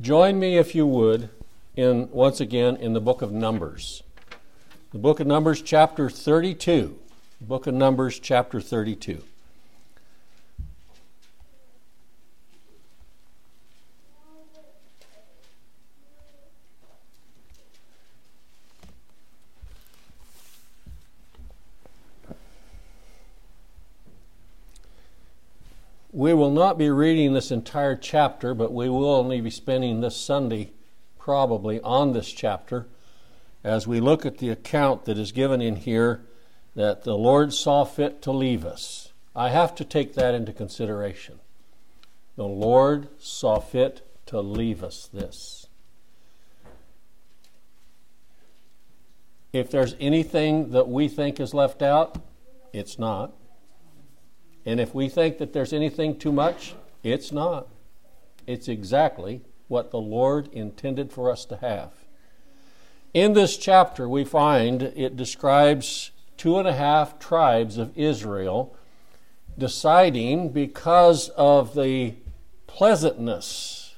Join me, if you would, in once again in the book of Numbers. The book of Numbers, chapter 32. Book of Numbers, chapter 32. We will not be reading this entire chapter, but we will only be spending this Sunday probably on this chapter as we look at the account that is given in here that the Lord saw fit to leave us. I have to take that into consideration. The Lord saw fit to leave us this. If there's anything that we think is left out, it's not. And if we think that there's anything too much, it's not. It's exactly what the Lord intended for us to have. In this chapter, we find it describes two and a half tribes of Israel deciding because of the pleasantness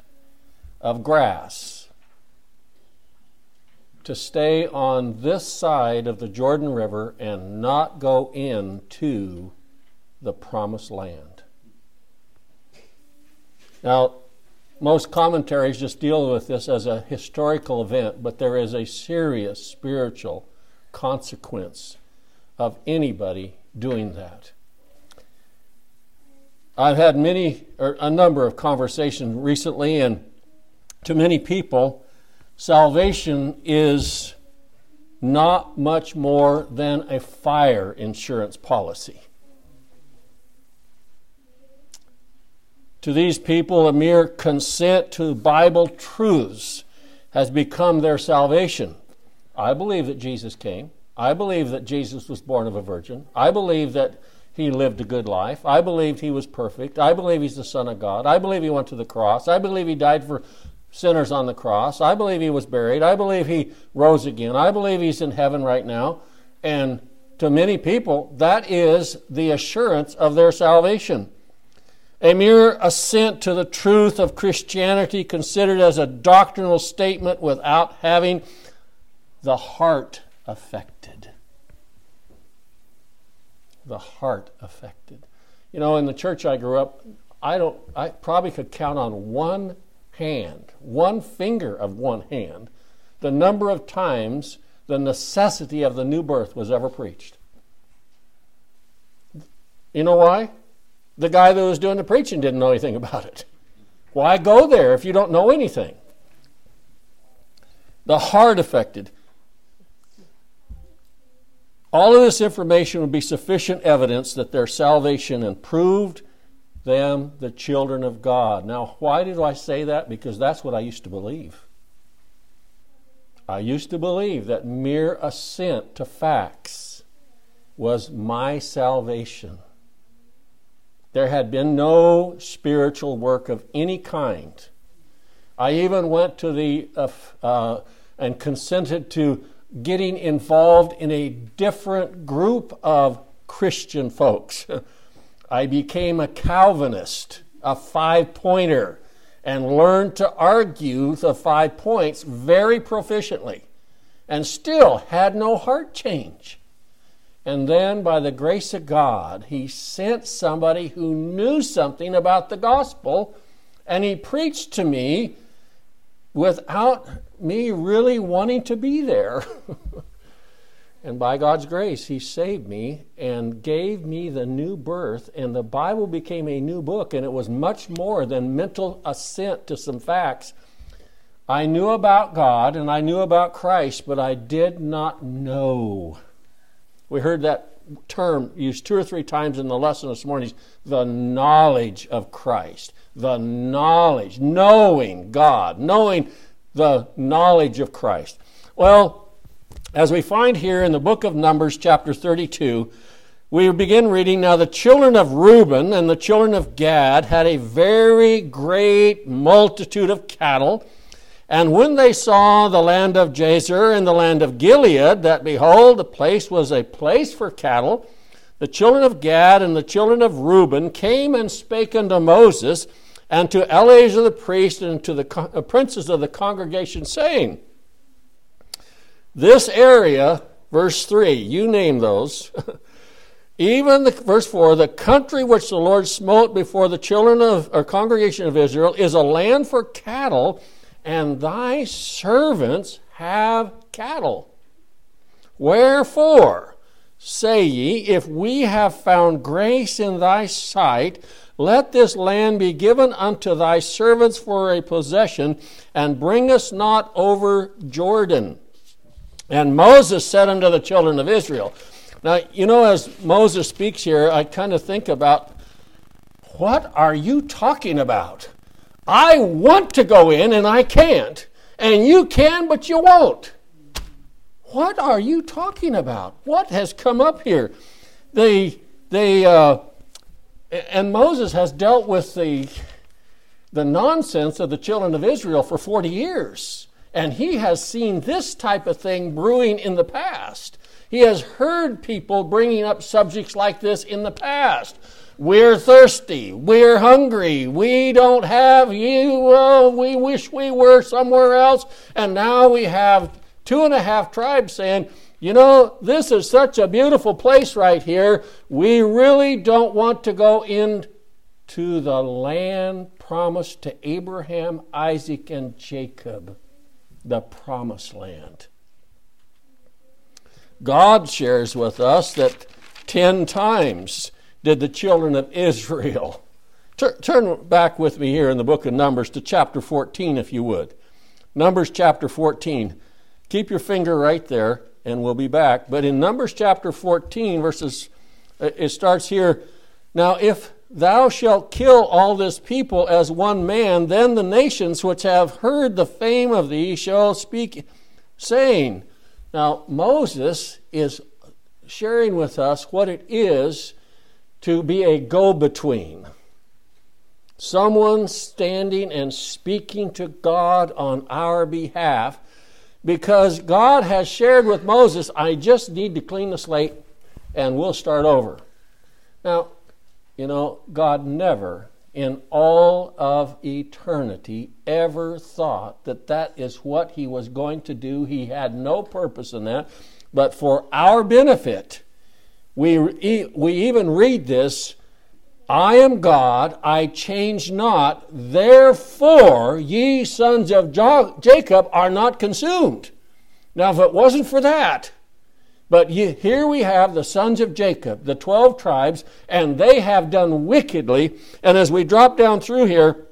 of grass to stay on this side of the Jordan River and not go into the promised land. Now, most commentaries just deal with this as a historical event, but there is a serious spiritual consequence of anybody doing that. I've had many, or a number of conversations recently, and to many people, salvation is not much more than a fire insurance policy. To these people, a mere consent to Bible truths has become their salvation. I believe that Jesus came. I believe that Jesus was born of a virgin. I believe that he lived a good life. I believe he was perfect. I believe he's the Son of God. I believe he went to the cross. I believe he died for sinners on the cross. I believe he was buried. I believe he rose again. I believe he's in heaven right now. And to many people, that is the assurance of their salvation. A mere assent to the truth of Christianity considered as a doctrinal statement without having the heart affected. The heart affected. You know, in the church I grew up, I don't I probably could count on one hand, one finger of one hand, the number of times the necessity of the new birth was ever preached. You know why? The guy that was doing the preaching didn't know anything about it. Why go there if you don't know anything? The heart affected. All of this information would be sufficient evidence that their salvation improved them the children of God. Now, why did I say that? Because that's what I used to believe. I used to believe that mere assent to facts was my salvation. There had been no spiritual work of any kind. I even went to the uh, uh, and consented to getting involved in a different group of Christian folks. I became a Calvinist, a five pointer, and learned to argue the five points very proficiently, and still had no heart change. And then, by the grace of God, he sent somebody who knew something about the gospel, and he preached to me without me really wanting to be there. and by God's grace, he saved me and gave me the new birth, and the Bible became a new book, and it was much more than mental assent to some facts. I knew about God and I knew about Christ, but I did not know. We heard that term used two or three times in the lesson this morning the knowledge of Christ. The knowledge, knowing God, knowing the knowledge of Christ. Well, as we find here in the book of Numbers, chapter 32, we begin reading Now the children of Reuben and the children of Gad had a very great multitude of cattle and when they saw the land of Jazer and the land of Gilead, that behold, the place was a place for cattle, the children of Gad and the children of Reuben came and spake unto Moses and to Eleazar the priest and to the uh, princes of the congregation, saying, This area, verse 3, you name those, even the verse 4, the country which the Lord smote before the children of or congregation of Israel is a land for cattle, and thy servants have cattle. Wherefore, say ye, if we have found grace in thy sight, let this land be given unto thy servants for a possession, and bring us not over Jordan. And Moses said unto the children of Israel. Now, you know, as Moses speaks here, I kind of think about what are you talking about? I want to go in and I can't. And you can, but you won't. What are you talking about? What has come up here? They, they, uh, and Moses has dealt with the, the nonsense of the children of Israel for 40 years. And he has seen this type of thing brewing in the past. He has heard people bringing up subjects like this in the past. We're thirsty. We're hungry. We don't have you. Well, we wish we were somewhere else. And now we have two and a half tribes saying, you know, this is such a beautiful place right here. We really don't want to go into the land promised to Abraham, Isaac, and Jacob, the promised land. God shares with us that 10 times did the children of Israel. Turn back with me here in the book of Numbers to chapter 14, if you would. Numbers chapter 14. Keep your finger right there and we'll be back. But in Numbers chapter 14, verses, uh, it starts here Now, if thou shalt kill all this people as one man, then the nations which have heard the fame of thee shall speak, saying, Now, Moses is sharing with us what it is to be a go between. Someone standing and speaking to God on our behalf because God has shared with Moses, I just need to clean the slate and we'll start over. Now, you know, God never in all of eternity ever thought that that is what he was going to do. He had no purpose in that. But for our benefit, we, we even read this I am God, I change not, therefore ye sons of Jacob are not consumed. Now, if it wasn't for that, but here we have the sons of Jacob, the 12 tribes, and they have done wickedly. And as we drop down through here,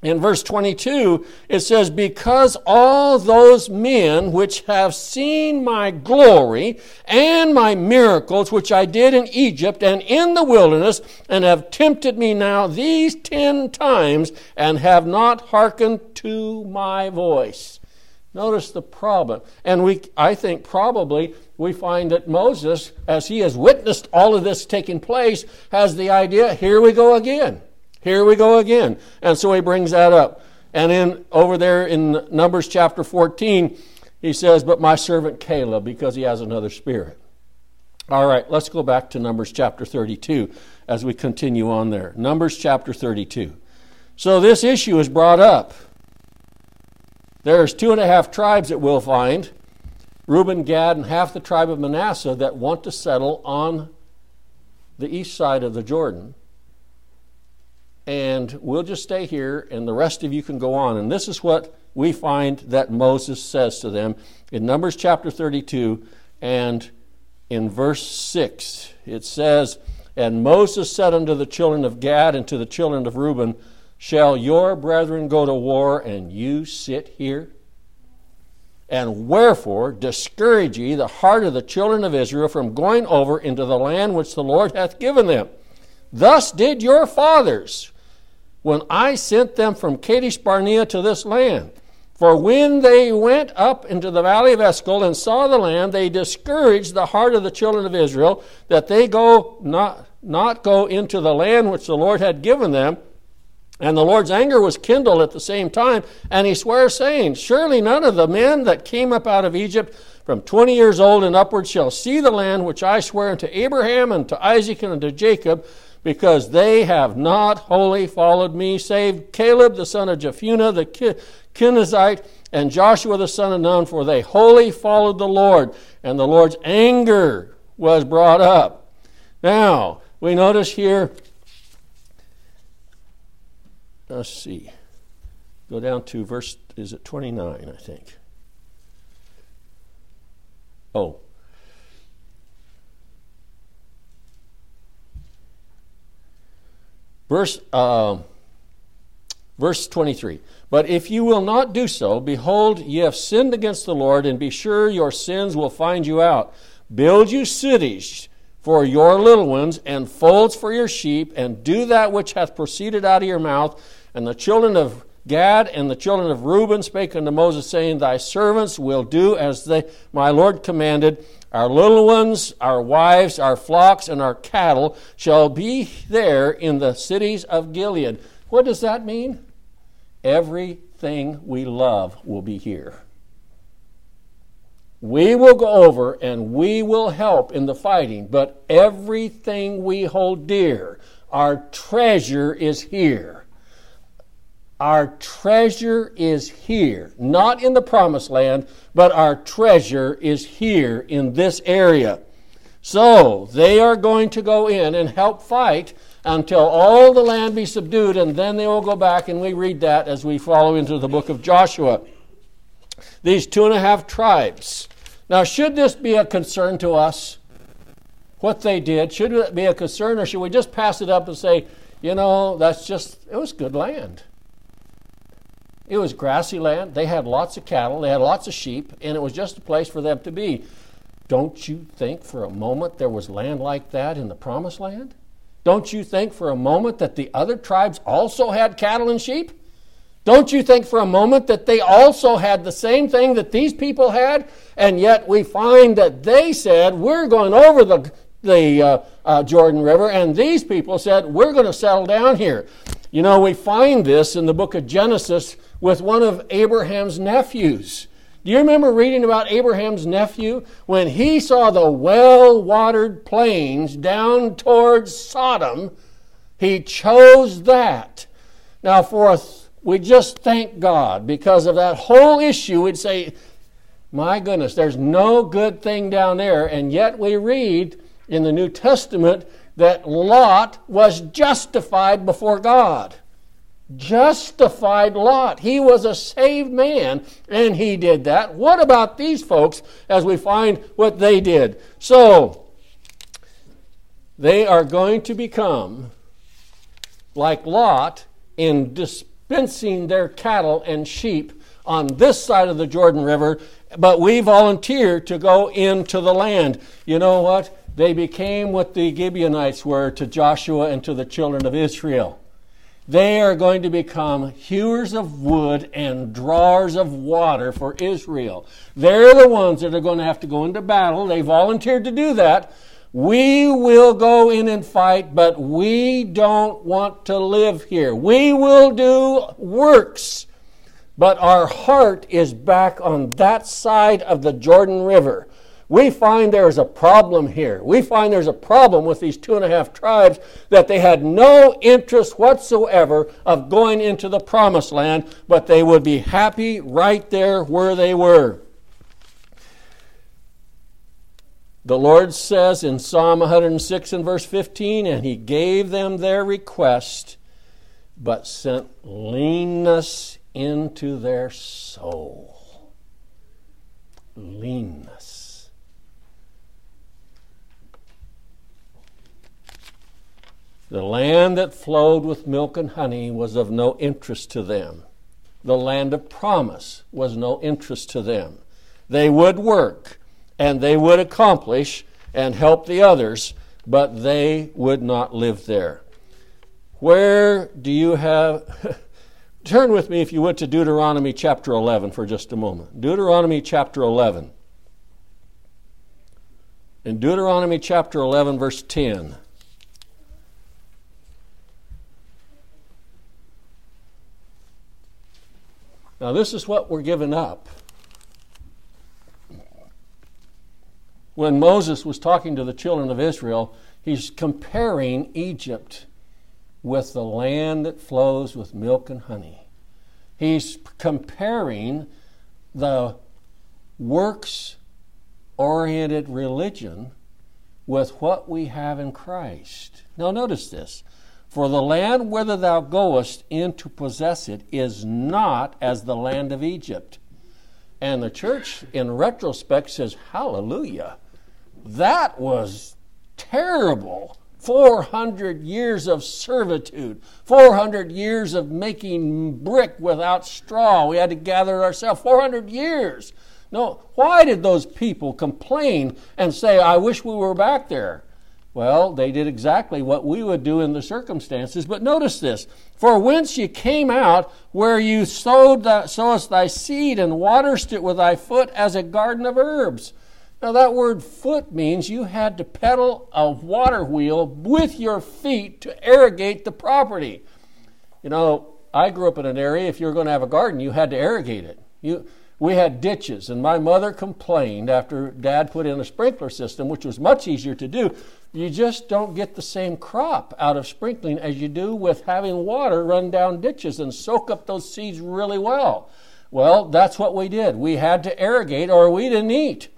in verse 22, it says, Because all those men which have seen my glory and my miracles which I did in Egypt and in the wilderness, and have tempted me now these ten times, and have not hearkened to my voice. Notice the problem. And we, I think probably we find that Moses, as he has witnessed all of this taking place, has the idea here we go again. Here we go again. And so he brings that up. And in over there in Numbers chapter 14, he says, But my servant Caleb, because he has another spirit. All right, let's go back to Numbers chapter 32 as we continue on there. Numbers chapter 32. So this issue is brought up. There's two and a half tribes that we'll find Reuben, Gad, and half the tribe of Manasseh that want to settle on the east side of the Jordan and we'll just stay here, and the rest of you can go on. And this is what we find that Moses says to them in Numbers chapter 32 and in verse 6. It says, And Moses said unto the children of Gad and to the children of Reuben, Shall your brethren go to war, and you sit here? And wherefore discourage ye the heart of the children of Israel from going over into the land which the Lord hath given them? Thus did your fathers when I sent them from Kadesh Barnea to this land. For when they went up into the valley of Eshcol and saw the land, they discouraged the heart of the children of Israel that they go not, not go into the land which the Lord had given them. And the Lord's anger was kindled at the same time, and he swears, saying, Surely none of the men that came up out of Egypt from twenty years old and upward shall see the land which I swear unto Abraham and to Isaac and unto Jacob, because they have not wholly followed me, save Caleb the son of Jephunneh the Kenizzite and Joshua the son of Nun, for they wholly followed the Lord, and the Lord's anger was brought up. Now, we notice here, let's see, go down to verse, is it 29, I think? Oh, Verse, uh, verse 23. But if you will not do so, behold, ye have sinned against the Lord, and be sure your sins will find you out. Build you cities for your little ones, and folds for your sheep, and do that which hath proceeded out of your mouth. And the children of Gad and the children of Reuben spake unto Moses, saying, Thy servants will do as they, my Lord commanded. Our little ones, our wives, our flocks, and our cattle shall be there in the cities of Gilead. What does that mean? Everything we love will be here. We will go over and we will help in the fighting, but everything we hold dear, our treasure is here. Our treasure is here, not in the promised land, but our treasure is here in this area. So they are going to go in and help fight until all the land be subdued, and then they will go back, and we read that as we follow into the book of Joshua. These two and a half tribes. Now, should this be a concern to us? What they did, should it be a concern, or should we just pass it up and say, you know, that's just, it was good land? It was grassy land. They had lots of cattle, they had lots of sheep, and it was just a place for them to be. Don't you think for a moment there was land like that in the promised land? Don't you think for a moment that the other tribes also had cattle and sheep? Don't you think for a moment that they also had the same thing that these people had? And yet we find that they said, We're going over the, the uh, uh, Jordan River, and these people said, We're going to settle down here. You know, we find this in the book of Genesis with one of Abraham's nephews. Do you remember reading about Abraham's nephew? When he saw the well watered plains down towards Sodom, he chose that. Now, for us, we just thank God because of that whole issue. We'd say, my goodness, there's no good thing down there. And yet we read in the New Testament that Lot was justified before God justified Lot. He was a saved man, and he did that. What about these folks as we find what they did? So, they are going to become like Lot in dispensing their cattle and sheep on this side of the Jordan River, but we volunteered to go into the land. You know what? They became what the Gibeonites were to Joshua and to the children of Israel. They are going to become hewers of wood and drawers of water for Israel. They're the ones that are going to have to go into battle. They volunteered to do that. We will go in and fight, but we don't want to live here. We will do works, but our heart is back on that side of the Jordan River we find there is a problem here. We find there's a problem with these two and a half tribes that they had no interest whatsoever of going into the promised land, but they would be happy right there where they were. The Lord says in Psalm 106 and verse 15, and He gave them their request, but sent leanness into their soul. Leanness. The land that flowed with milk and honey was of no interest to them. The land of promise was no interest to them. They would work and they would accomplish and help the others, but they would not live there. Where do you have. Turn with me, if you would, to Deuteronomy chapter 11 for just a moment. Deuteronomy chapter 11. In Deuteronomy chapter 11, verse 10. Now, this is what we're giving up. When Moses was talking to the children of Israel, He's comparing Egypt with the land that flows with milk and honey. He's comparing the works oriented religion with what we have in Christ. Now, notice this. For the land whither thou goest in to possess it is not as the land of Egypt. And the church, in retrospect, says, Hallelujah. That was terrible. 400 years of servitude, 400 years of making brick without straw. We had to gather it ourselves. 400 years. No, why did those people complain and say, I wish we were back there? Well, they did exactly what we would do in the circumstances. But notice this For whence you came out, where you sowed sowest thy seed and waterest it with thy foot as a garden of herbs. Now, that word foot means you had to pedal a water wheel with your feet to irrigate the property. You know, I grew up in an area, if you were going to have a garden, you had to irrigate it. You, we had ditches, and my mother complained after dad put in a sprinkler system, which was much easier to do. You just don't get the same crop out of sprinkling as you do with having water run down ditches and soak up those seeds really well. Well, that's what we did. We had to irrigate or we didn't eat.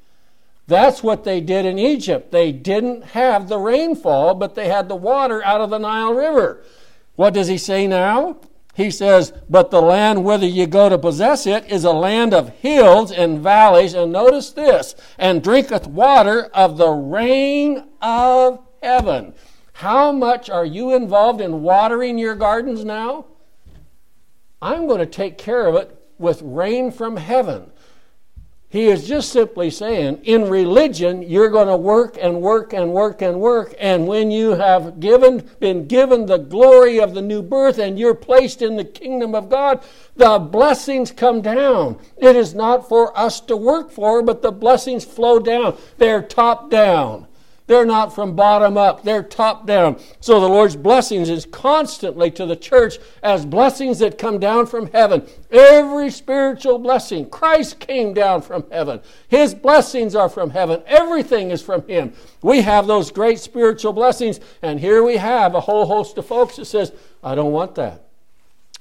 That's what they did in Egypt. They didn't have the rainfall, but they had the water out of the Nile River. What does he say now? He says, But the land whither you go to possess it is a land of hills and valleys, and notice this, and drinketh water of the rain of heaven. How much are you involved in watering your gardens now? I'm going to take care of it with rain from heaven. He is just simply saying, in religion, you're going to work and work and work and work, and when you have given, been given the glory of the new birth and you're placed in the kingdom of God, the blessings come down. It is not for us to work for, but the blessings flow down. They're top down. They're not from bottom up, they're top down. So the Lord's blessings is constantly to the church as blessings that come down from heaven. Every spiritual blessing, Christ came down from heaven. His blessings are from heaven. Everything is from Him. We have those great spiritual blessings, and here we have a whole host of folks that says, I don't want that.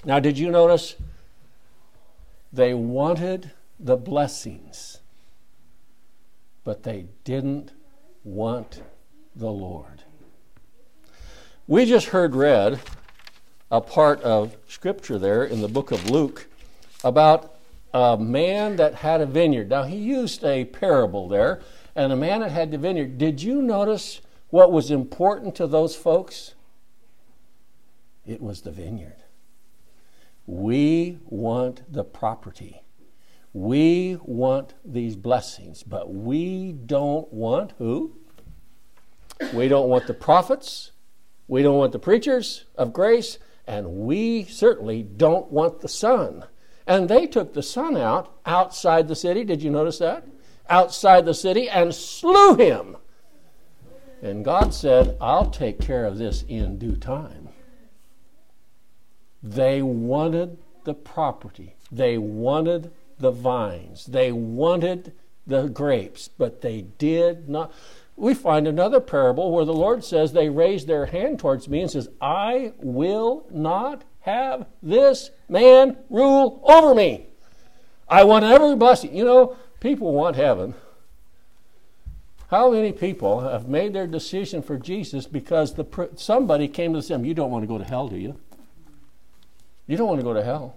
Now, did you notice? They wanted the blessings, but they didn't want the Lord. We just heard read a part of Scripture there in the book of Luke about a man that had a vineyard. Now, he used a parable there, and a man that had the vineyard. Did you notice what was important to those folks? It was the vineyard. We want the property. We want these blessings, but we don't want who? We don't want the prophets. We don't want the preachers of grace. And we certainly don't want the son. And they took the son out outside the city. Did you notice that? Outside the city and slew him. And God said, I'll take care of this in due time. They wanted the property, they wanted the vines. They wanted the grapes, but they did not. We find another parable where the Lord says they raised their hand towards me and says, I will not have this man rule over me. I want every blessing. You know, people want heaven. How many people have made their decision for Jesus because the, somebody came to them, You don't want to go to hell, do you? You don't want to go to hell.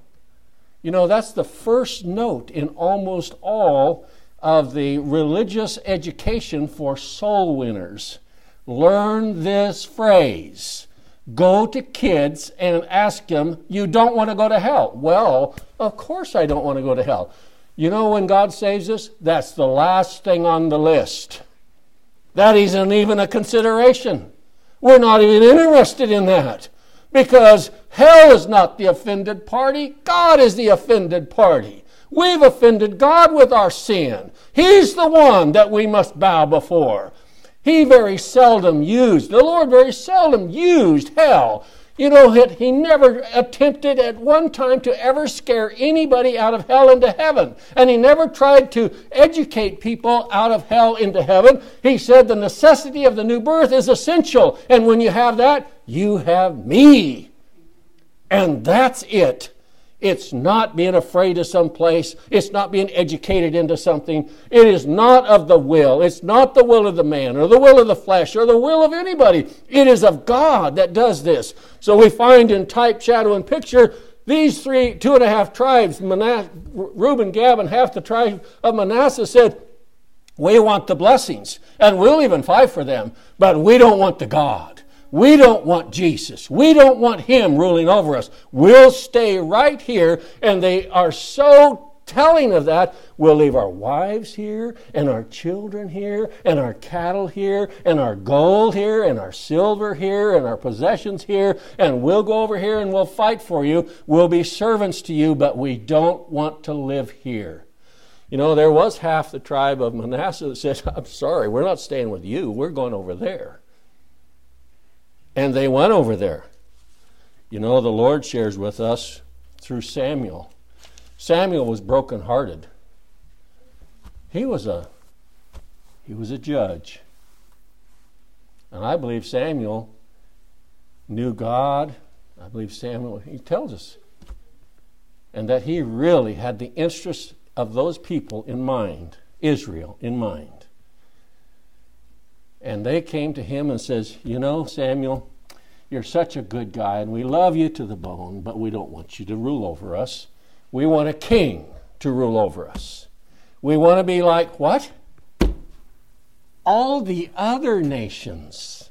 You know, that's the first note in almost all of the religious education for soul winners. Learn this phrase. Go to kids and ask them, You don't want to go to hell. Well, of course I don't want to go to hell. You know when God saves us? That's the last thing on the list. That isn't even a consideration. We're not even interested in that. Because hell is not the offended party, God is the offended party. We've offended God with our sin. He's the one that we must bow before. He very seldom used, the Lord very seldom used hell You know, he never attempted at one time to ever scare anybody out of hell into heaven. And he never tried to educate people out of hell into heaven. He said the necessity of the new birth is essential. And when you have that, you have me. And that's it. It's not being afraid of some place. It's not being educated into something. It is not of the will. It's not the will of the man or the will of the flesh or the will of anybody. It is of God that does this. So we find in type, shadow, and picture these three, two and a half tribes, Manasseh, Reuben, Gad, and half the tribe of Manasseh said, We want the blessings, and we'll even fight for them, but we don't want the God. We don't want Jesus. We don't want Him ruling over us. We'll stay right here. And they are so telling of that. We'll leave our wives here, and our children here, and our cattle here, and our gold here, and our silver here, and our possessions here, and we'll go over here and we'll fight for you. We'll be servants to you, but we don't want to live here. You know, there was half the tribe of Manasseh that said, I'm sorry, we're not staying with you. We're going over there. And they went over there. You know, the Lord shares with us through Samuel. Samuel was brokenhearted. He was a he was a judge. And I believe Samuel knew God. I believe Samuel, he tells us. And that he really had the interests of those people in mind, Israel in mind. And they came to him and says, "You know, Samuel, you're such a good guy and we love you to the bone, but we don't want you to rule over us. We want a king to rule over us. We want to be like what? All the other nations.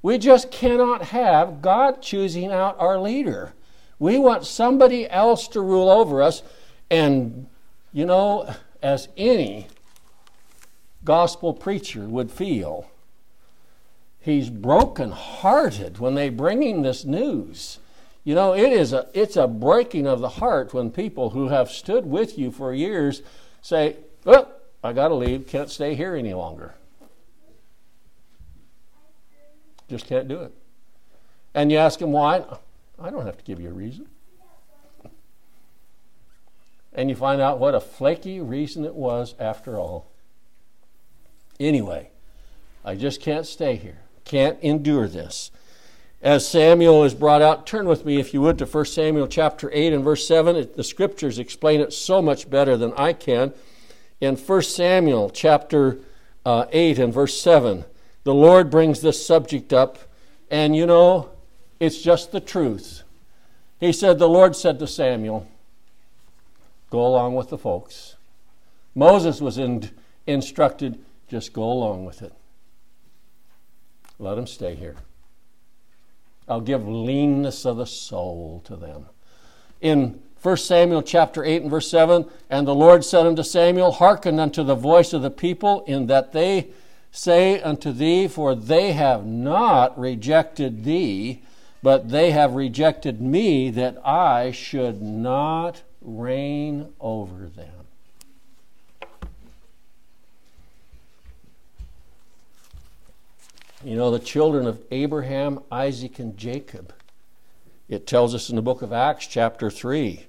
We just cannot have God choosing out our leader. We want somebody else to rule over us. And, you know, as any gospel preacher would feel, he's broken-hearted when they bring him this news. You know, it is a it's a breaking of the heart when people who have stood with you for years say, "Well, I got to leave. Can't stay here any longer. Just can't do it." And you ask them why. I don't have to give you a reason. And you find out what a flaky reason it was after all. Anyway, I just can't stay here can't endure this. As Samuel is brought out, turn with me, if you would, to 1 Samuel chapter 8 and verse 7. It, the scriptures explain it so much better than I can. In 1 Samuel chapter uh, 8 and verse 7, the Lord brings this subject up, and you know, it's just the truth. He said, The Lord said to Samuel, Go along with the folks. Moses was in, instructed, just go along with it. Let them stay here. I'll give leanness of the soul to them. In 1 Samuel chapter 8 and verse 7, and the Lord said unto Samuel, Hearken unto the voice of the people, in that they say unto thee, For they have not rejected thee, but they have rejected me, that I should not reign over them. You know, the children of Abraham, Isaac, and Jacob. It tells us in the book of Acts, chapter 3.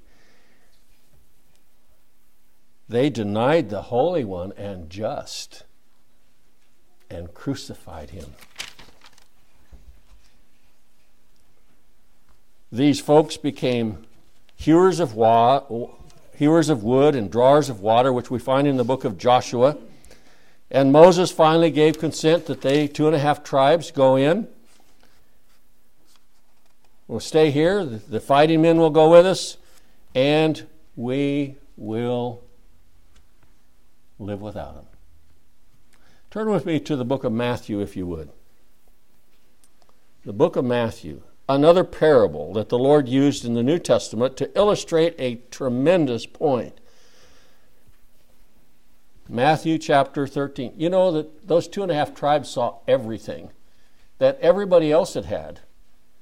They denied the Holy One and just and crucified him. These folks became hewers of, wa- hewers of wood and drawers of water, which we find in the book of Joshua. And Moses finally gave consent that they, two and a half tribes, go in. We'll stay here. The fighting men will go with us. And we will live without them. Turn with me to the book of Matthew, if you would. The book of Matthew, another parable that the Lord used in the New Testament to illustrate a tremendous point. Matthew chapter 13. You know that those two and a half tribes saw everything that everybody else had had.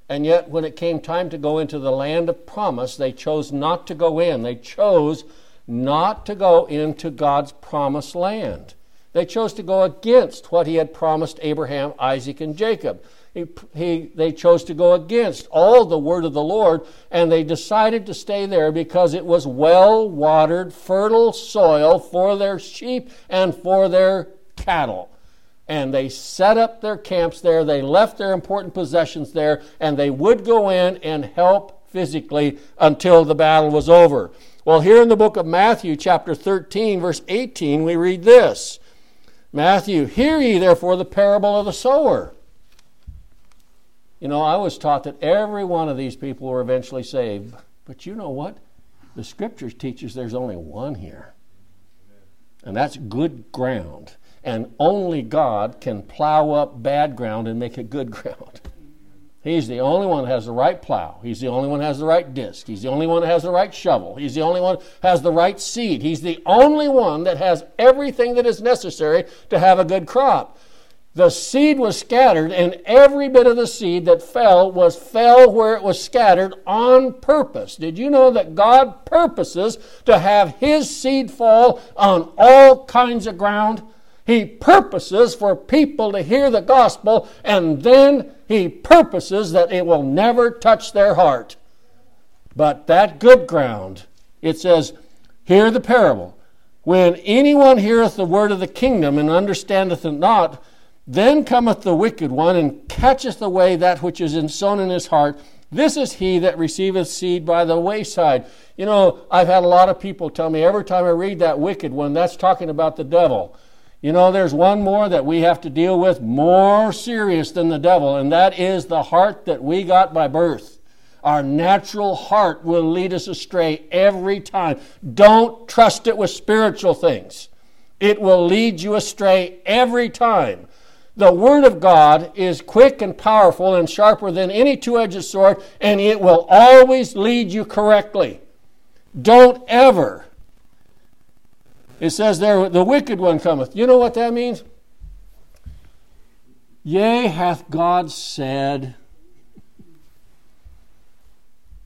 And yet, when it came time to go into the land of promise, they chose not to go in. They chose not to go into God's promised land. They chose to go against what he had promised Abraham, Isaac, and Jacob. He, he, they chose to go against all the word of the Lord, and they decided to stay there because it was well watered, fertile soil for their sheep and for their cattle. And they set up their camps there, they left their important possessions there, and they would go in and help physically until the battle was over. Well, here in the book of Matthew, chapter 13, verse 18, we read this Matthew, hear ye therefore the parable of the sower. You know, I was taught that every one of these people were eventually saved. But you know what? The scriptures teaches there's only one here. And that's good ground. And only God can plow up bad ground and make it good ground. He's the only one that has the right plow. He's the only one that has the right disc. He's the only one that has the right shovel. He's the only one that has the right seed. He's the only one that has everything that is necessary to have a good crop. The seed was scattered, and every bit of the seed that fell was fell where it was scattered on purpose. Did you know that God purposes to have His seed fall on all kinds of ground? He purposes for people to hear the gospel, and then He purposes that it will never touch their heart. But that good ground, it says, Hear the parable. When anyone heareth the word of the kingdom and understandeth it not, then cometh the wicked one and catcheth away that which is in sown in his heart. This is he that receiveth seed by the wayside. You know, I've had a lot of people tell me every time I read that wicked one, that's talking about the devil. You know, there's one more that we have to deal with more serious than the devil, and that is the heart that we got by birth. Our natural heart will lead us astray every time. Don't trust it with spiritual things. It will lead you astray every time. The Word of God is quick and powerful and sharper than any two edged sword, and it will always lead you correctly. Don't ever. It says there, the wicked one cometh. You know what that means? Yea, hath God said.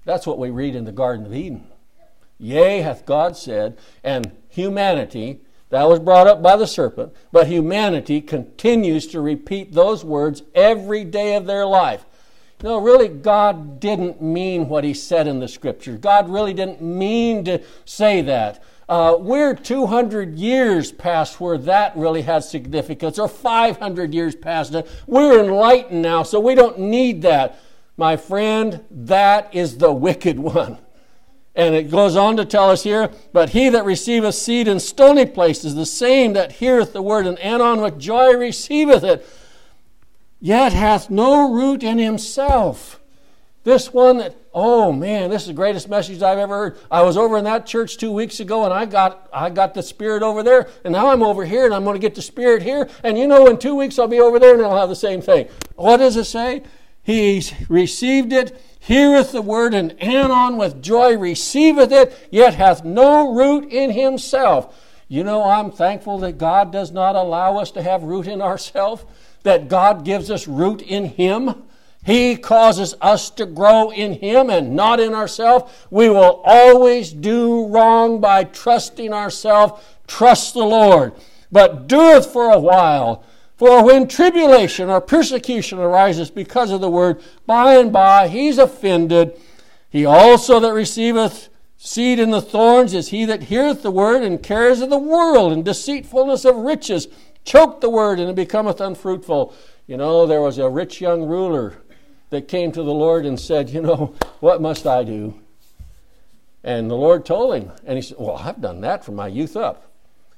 That's what we read in the Garden of Eden. Yea, hath God said, and humanity that was brought up by the serpent, but humanity continues to repeat those words every day of their life. No, really, God didn't mean what He said in the Scriptures. God really didn't mean to say that. Uh, we're 200 years past where that really has significance, or 500 years past it. We're enlightened now, so we don't need that. My friend, that is the wicked one. And it goes on to tell us here, but he that receiveth seed in stony places, the same that heareth the word, and anon with joy receiveth it, yet hath no root in himself. This one that, oh man, this is the greatest message I've ever heard. I was over in that church two weeks ago and I got I got the spirit over there, and now I'm over here and I'm going to get the spirit here. And you know, in two weeks I'll be over there and I'll have the same thing. What does it say? He received it heareth the word, and anon with joy receiveth it, yet hath no root in himself. You know, I'm thankful that God does not allow us to have root in ourselves, that God gives us root in Him. He causes us to grow in Him and not in ourselves. We will always do wrong by trusting ourselves. Trust the Lord. But doeth for a while for when tribulation or persecution arises because of the word, by and by he's offended. He also that receiveth seed in the thorns is he that heareth the word and cares of the world and deceitfulness of riches choke the word and it becometh unfruitful. You know, there was a rich young ruler that came to the Lord and said, You know, what must I do? And the Lord told him, and he said, Well, I've done that from my youth up.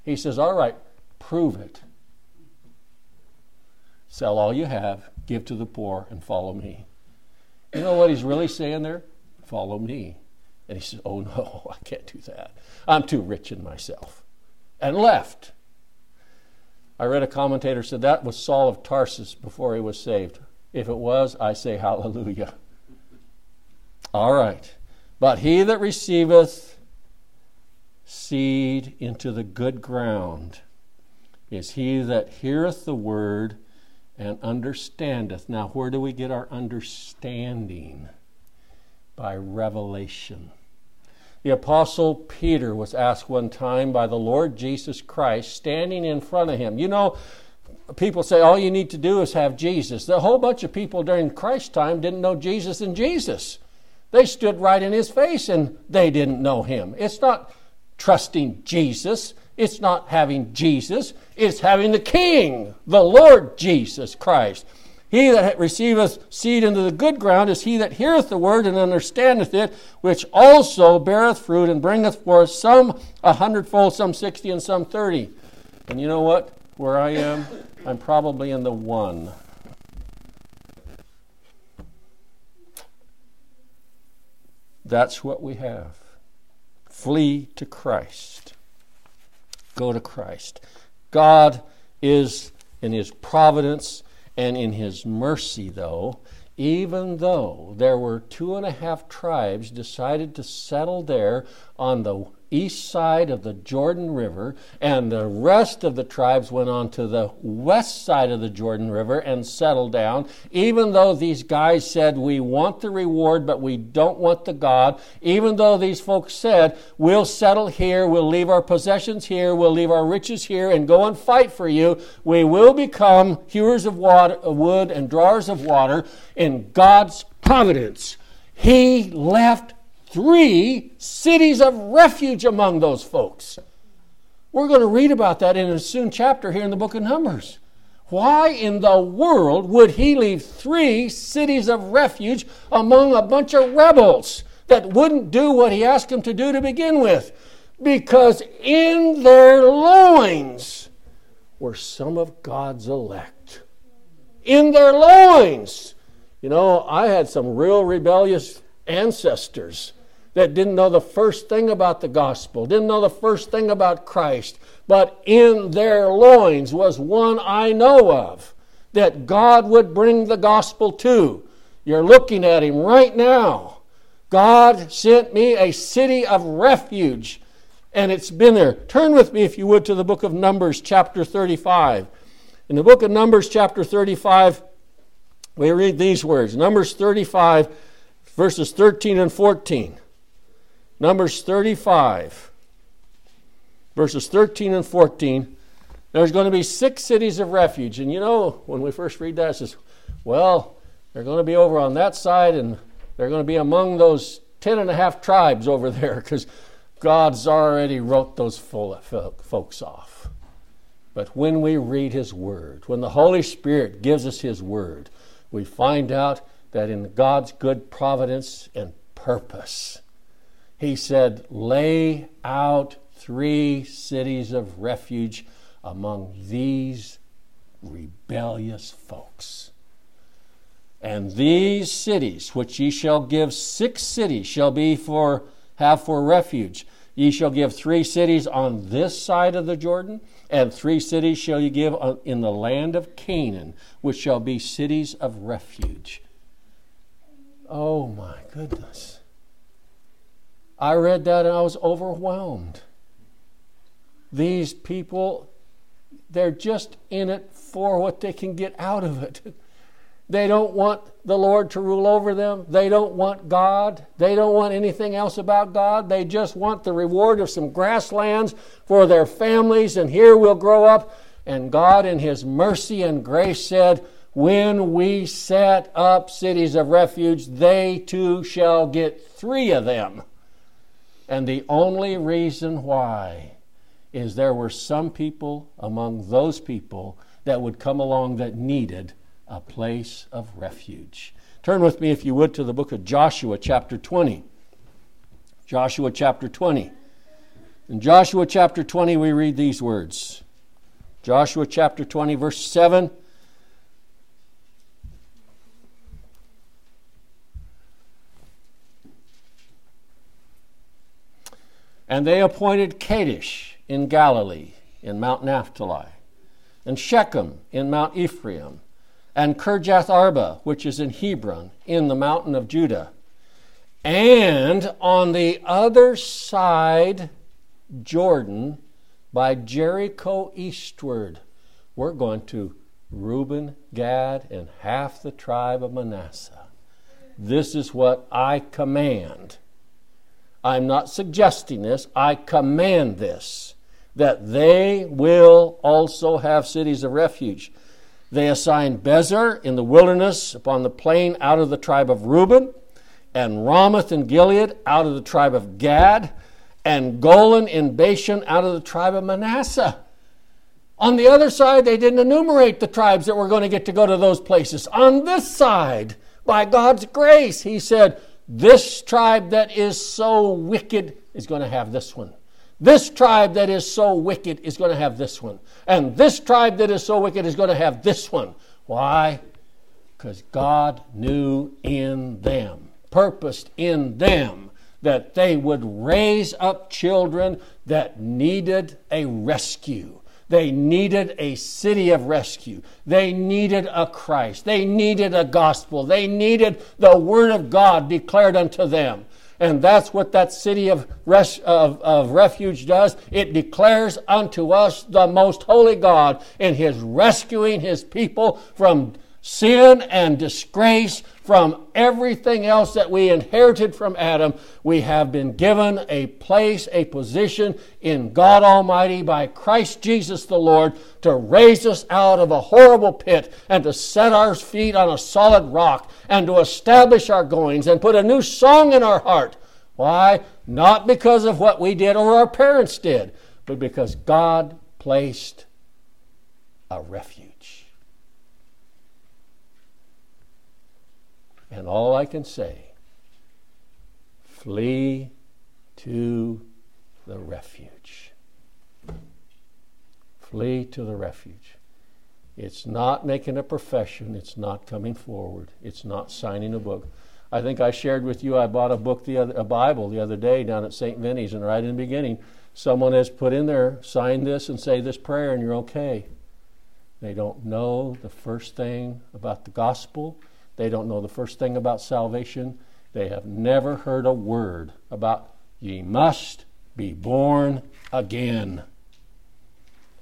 He says, All right, prove it. Sell all you have, give to the poor, and follow me. You know what he's really saying there? Follow me. And he says, Oh no, I can't do that. I'm too rich in myself. And left. I read a commentator said that was Saul of Tarsus before he was saved. If it was, I say hallelujah. All right. But he that receiveth seed into the good ground is he that heareth the word and understandeth. Now, where do we get our understanding? By revelation. The Apostle Peter was asked one time by the Lord Jesus Christ, standing in front of him. You know, people say all you need to do is have Jesus. The whole bunch of people during Christ's time didn't know Jesus and Jesus. They stood right in his face and they didn't know him. It's not trusting Jesus, it's not having Jesus, it's having the King, the Lord Jesus Christ. He that receiveth seed into the good ground is he that heareth the word and understandeth it, which also beareth fruit and bringeth forth some a hundredfold, some sixty, and some thirty. And you know what? Where I am, I'm probably in the one. That's what we have. Flee to Christ. Go to Christ. God is in His providence and in His mercy, though, even though there were two and a half tribes decided to settle there on the east side of the Jordan River, and the rest of the tribes went on to the west side of the Jordan River and settled down. Even though these guys said, We want the reward, but we don't want the God, even though these folks said, We'll settle here, we'll leave our possessions here, we'll leave our riches here, and go and fight for you, we will become hewers of water, wood and drawers of water in God's providence. He left three cities of refuge among those folks. We're going to read about that in a soon chapter here in the book of Numbers. Why in the world would he leave three cities of refuge among a bunch of rebels that wouldn't do what he asked them to do to begin with? Because in their loins were some of God's elect. In their loins. You know, I had some real rebellious ancestors that didn't know the first thing about the gospel, didn't know the first thing about Christ, but in their loins was one I know of that God would bring the gospel to. You're looking at him right now. God sent me a city of refuge, and it's been there. Turn with me, if you would, to the book of Numbers, chapter 35. In the book of Numbers, chapter 35, we read these words Numbers 35, verses 13 and 14. Numbers 35, verses 13 and 14. There's going to be six cities of refuge. And you know, when we first read that, it says, well, they're going to be over on that side and they're going to be among those ten and a half tribes over there because God's already wrote those folks off. But when we read His Word, when the Holy Spirit gives us His Word, we find out that in God's good providence and purpose, he said, Lay out three cities of refuge among these rebellious folks. And these cities, which ye shall give six cities, shall be for have for refuge. Ye shall give three cities on this side of the Jordan, and three cities shall ye give in the land of Canaan, which shall be cities of refuge. Oh my goodness. I read that and I was overwhelmed. These people, they're just in it for what they can get out of it. They don't want the Lord to rule over them. They don't want God. They don't want anything else about God. They just want the reward of some grasslands for their families, and here we'll grow up. And God, in His mercy and grace, said, When we set up cities of refuge, they too shall get three of them. And the only reason why is there were some people among those people that would come along that needed a place of refuge. Turn with me, if you would, to the book of Joshua, chapter 20. Joshua, chapter 20. In Joshua, chapter 20, we read these words Joshua, chapter 20, verse 7. And they appointed Kadesh in Galilee, in Mount Naphtali, and Shechem in Mount Ephraim, and Kirjath Arba, which is in Hebron, in the mountain of Judah. And on the other side, Jordan, by Jericho eastward, we're going to Reuben, Gad, and half the tribe of Manasseh. This is what I command I'm not suggesting this, I command this that they will also have cities of refuge. They assigned Bezer in the wilderness upon the plain out of the tribe of Reuben, and Ramoth in Gilead out of the tribe of Gad, and Golan in Bashan out of the tribe of Manasseh. On the other side, they didn't enumerate the tribes that were going to get to go to those places. On this side, by God's grace, He said, This tribe that is so wicked is going to have this one. This tribe that is so wicked is going to have this one. And this tribe that is so wicked is going to have this one. Why? Because God knew in them, purposed in them, that they would raise up children that needed a rescue. They needed a city of rescue. They needed a Christ. They needed a gospel. They needed the Word of God declared unto them. And that's what that city of, res- of, of refuge does. It declares unto us the most holy God in his rescuing his people from sin and disgrace, from everything else that we inherited from Adam. We have been given a place, a position in God Almighty by Christ Jesus the Lord to raise us out of a horrible pit and to set our feet on a solid rock and to establish our goings and put a new song in our heart. Why? Not because of what we did or our parents did, but because God placed a refuge. And all I can say, flee to the refuge. Flee to the refuge. It's not making a profession. It's not coming forward. It's not signing a book. I think I shared with you I bought a book the other, a Bible the other day down at St. Vinny's, and right in the beginning, someone has put in there, sign this and say this prayer, and you're okay. They don't know the first thing about the gospel. They don't know the first thing about salvation. They have never heard a word about ye must be born again.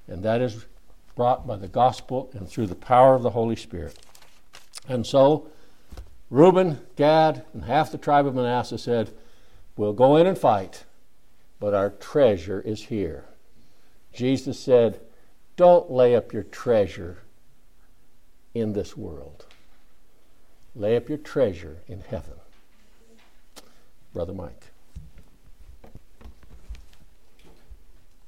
And that is brought by the gospel and through the power of the Holy Spirit. And so, Reuben, Gad, and half the tribe of Manasseh said, We'll go in and fight, but our treasure is here. Jesus said, Don't lay up your treasure in this world, lay up your treasure in heaven. Brother Mike.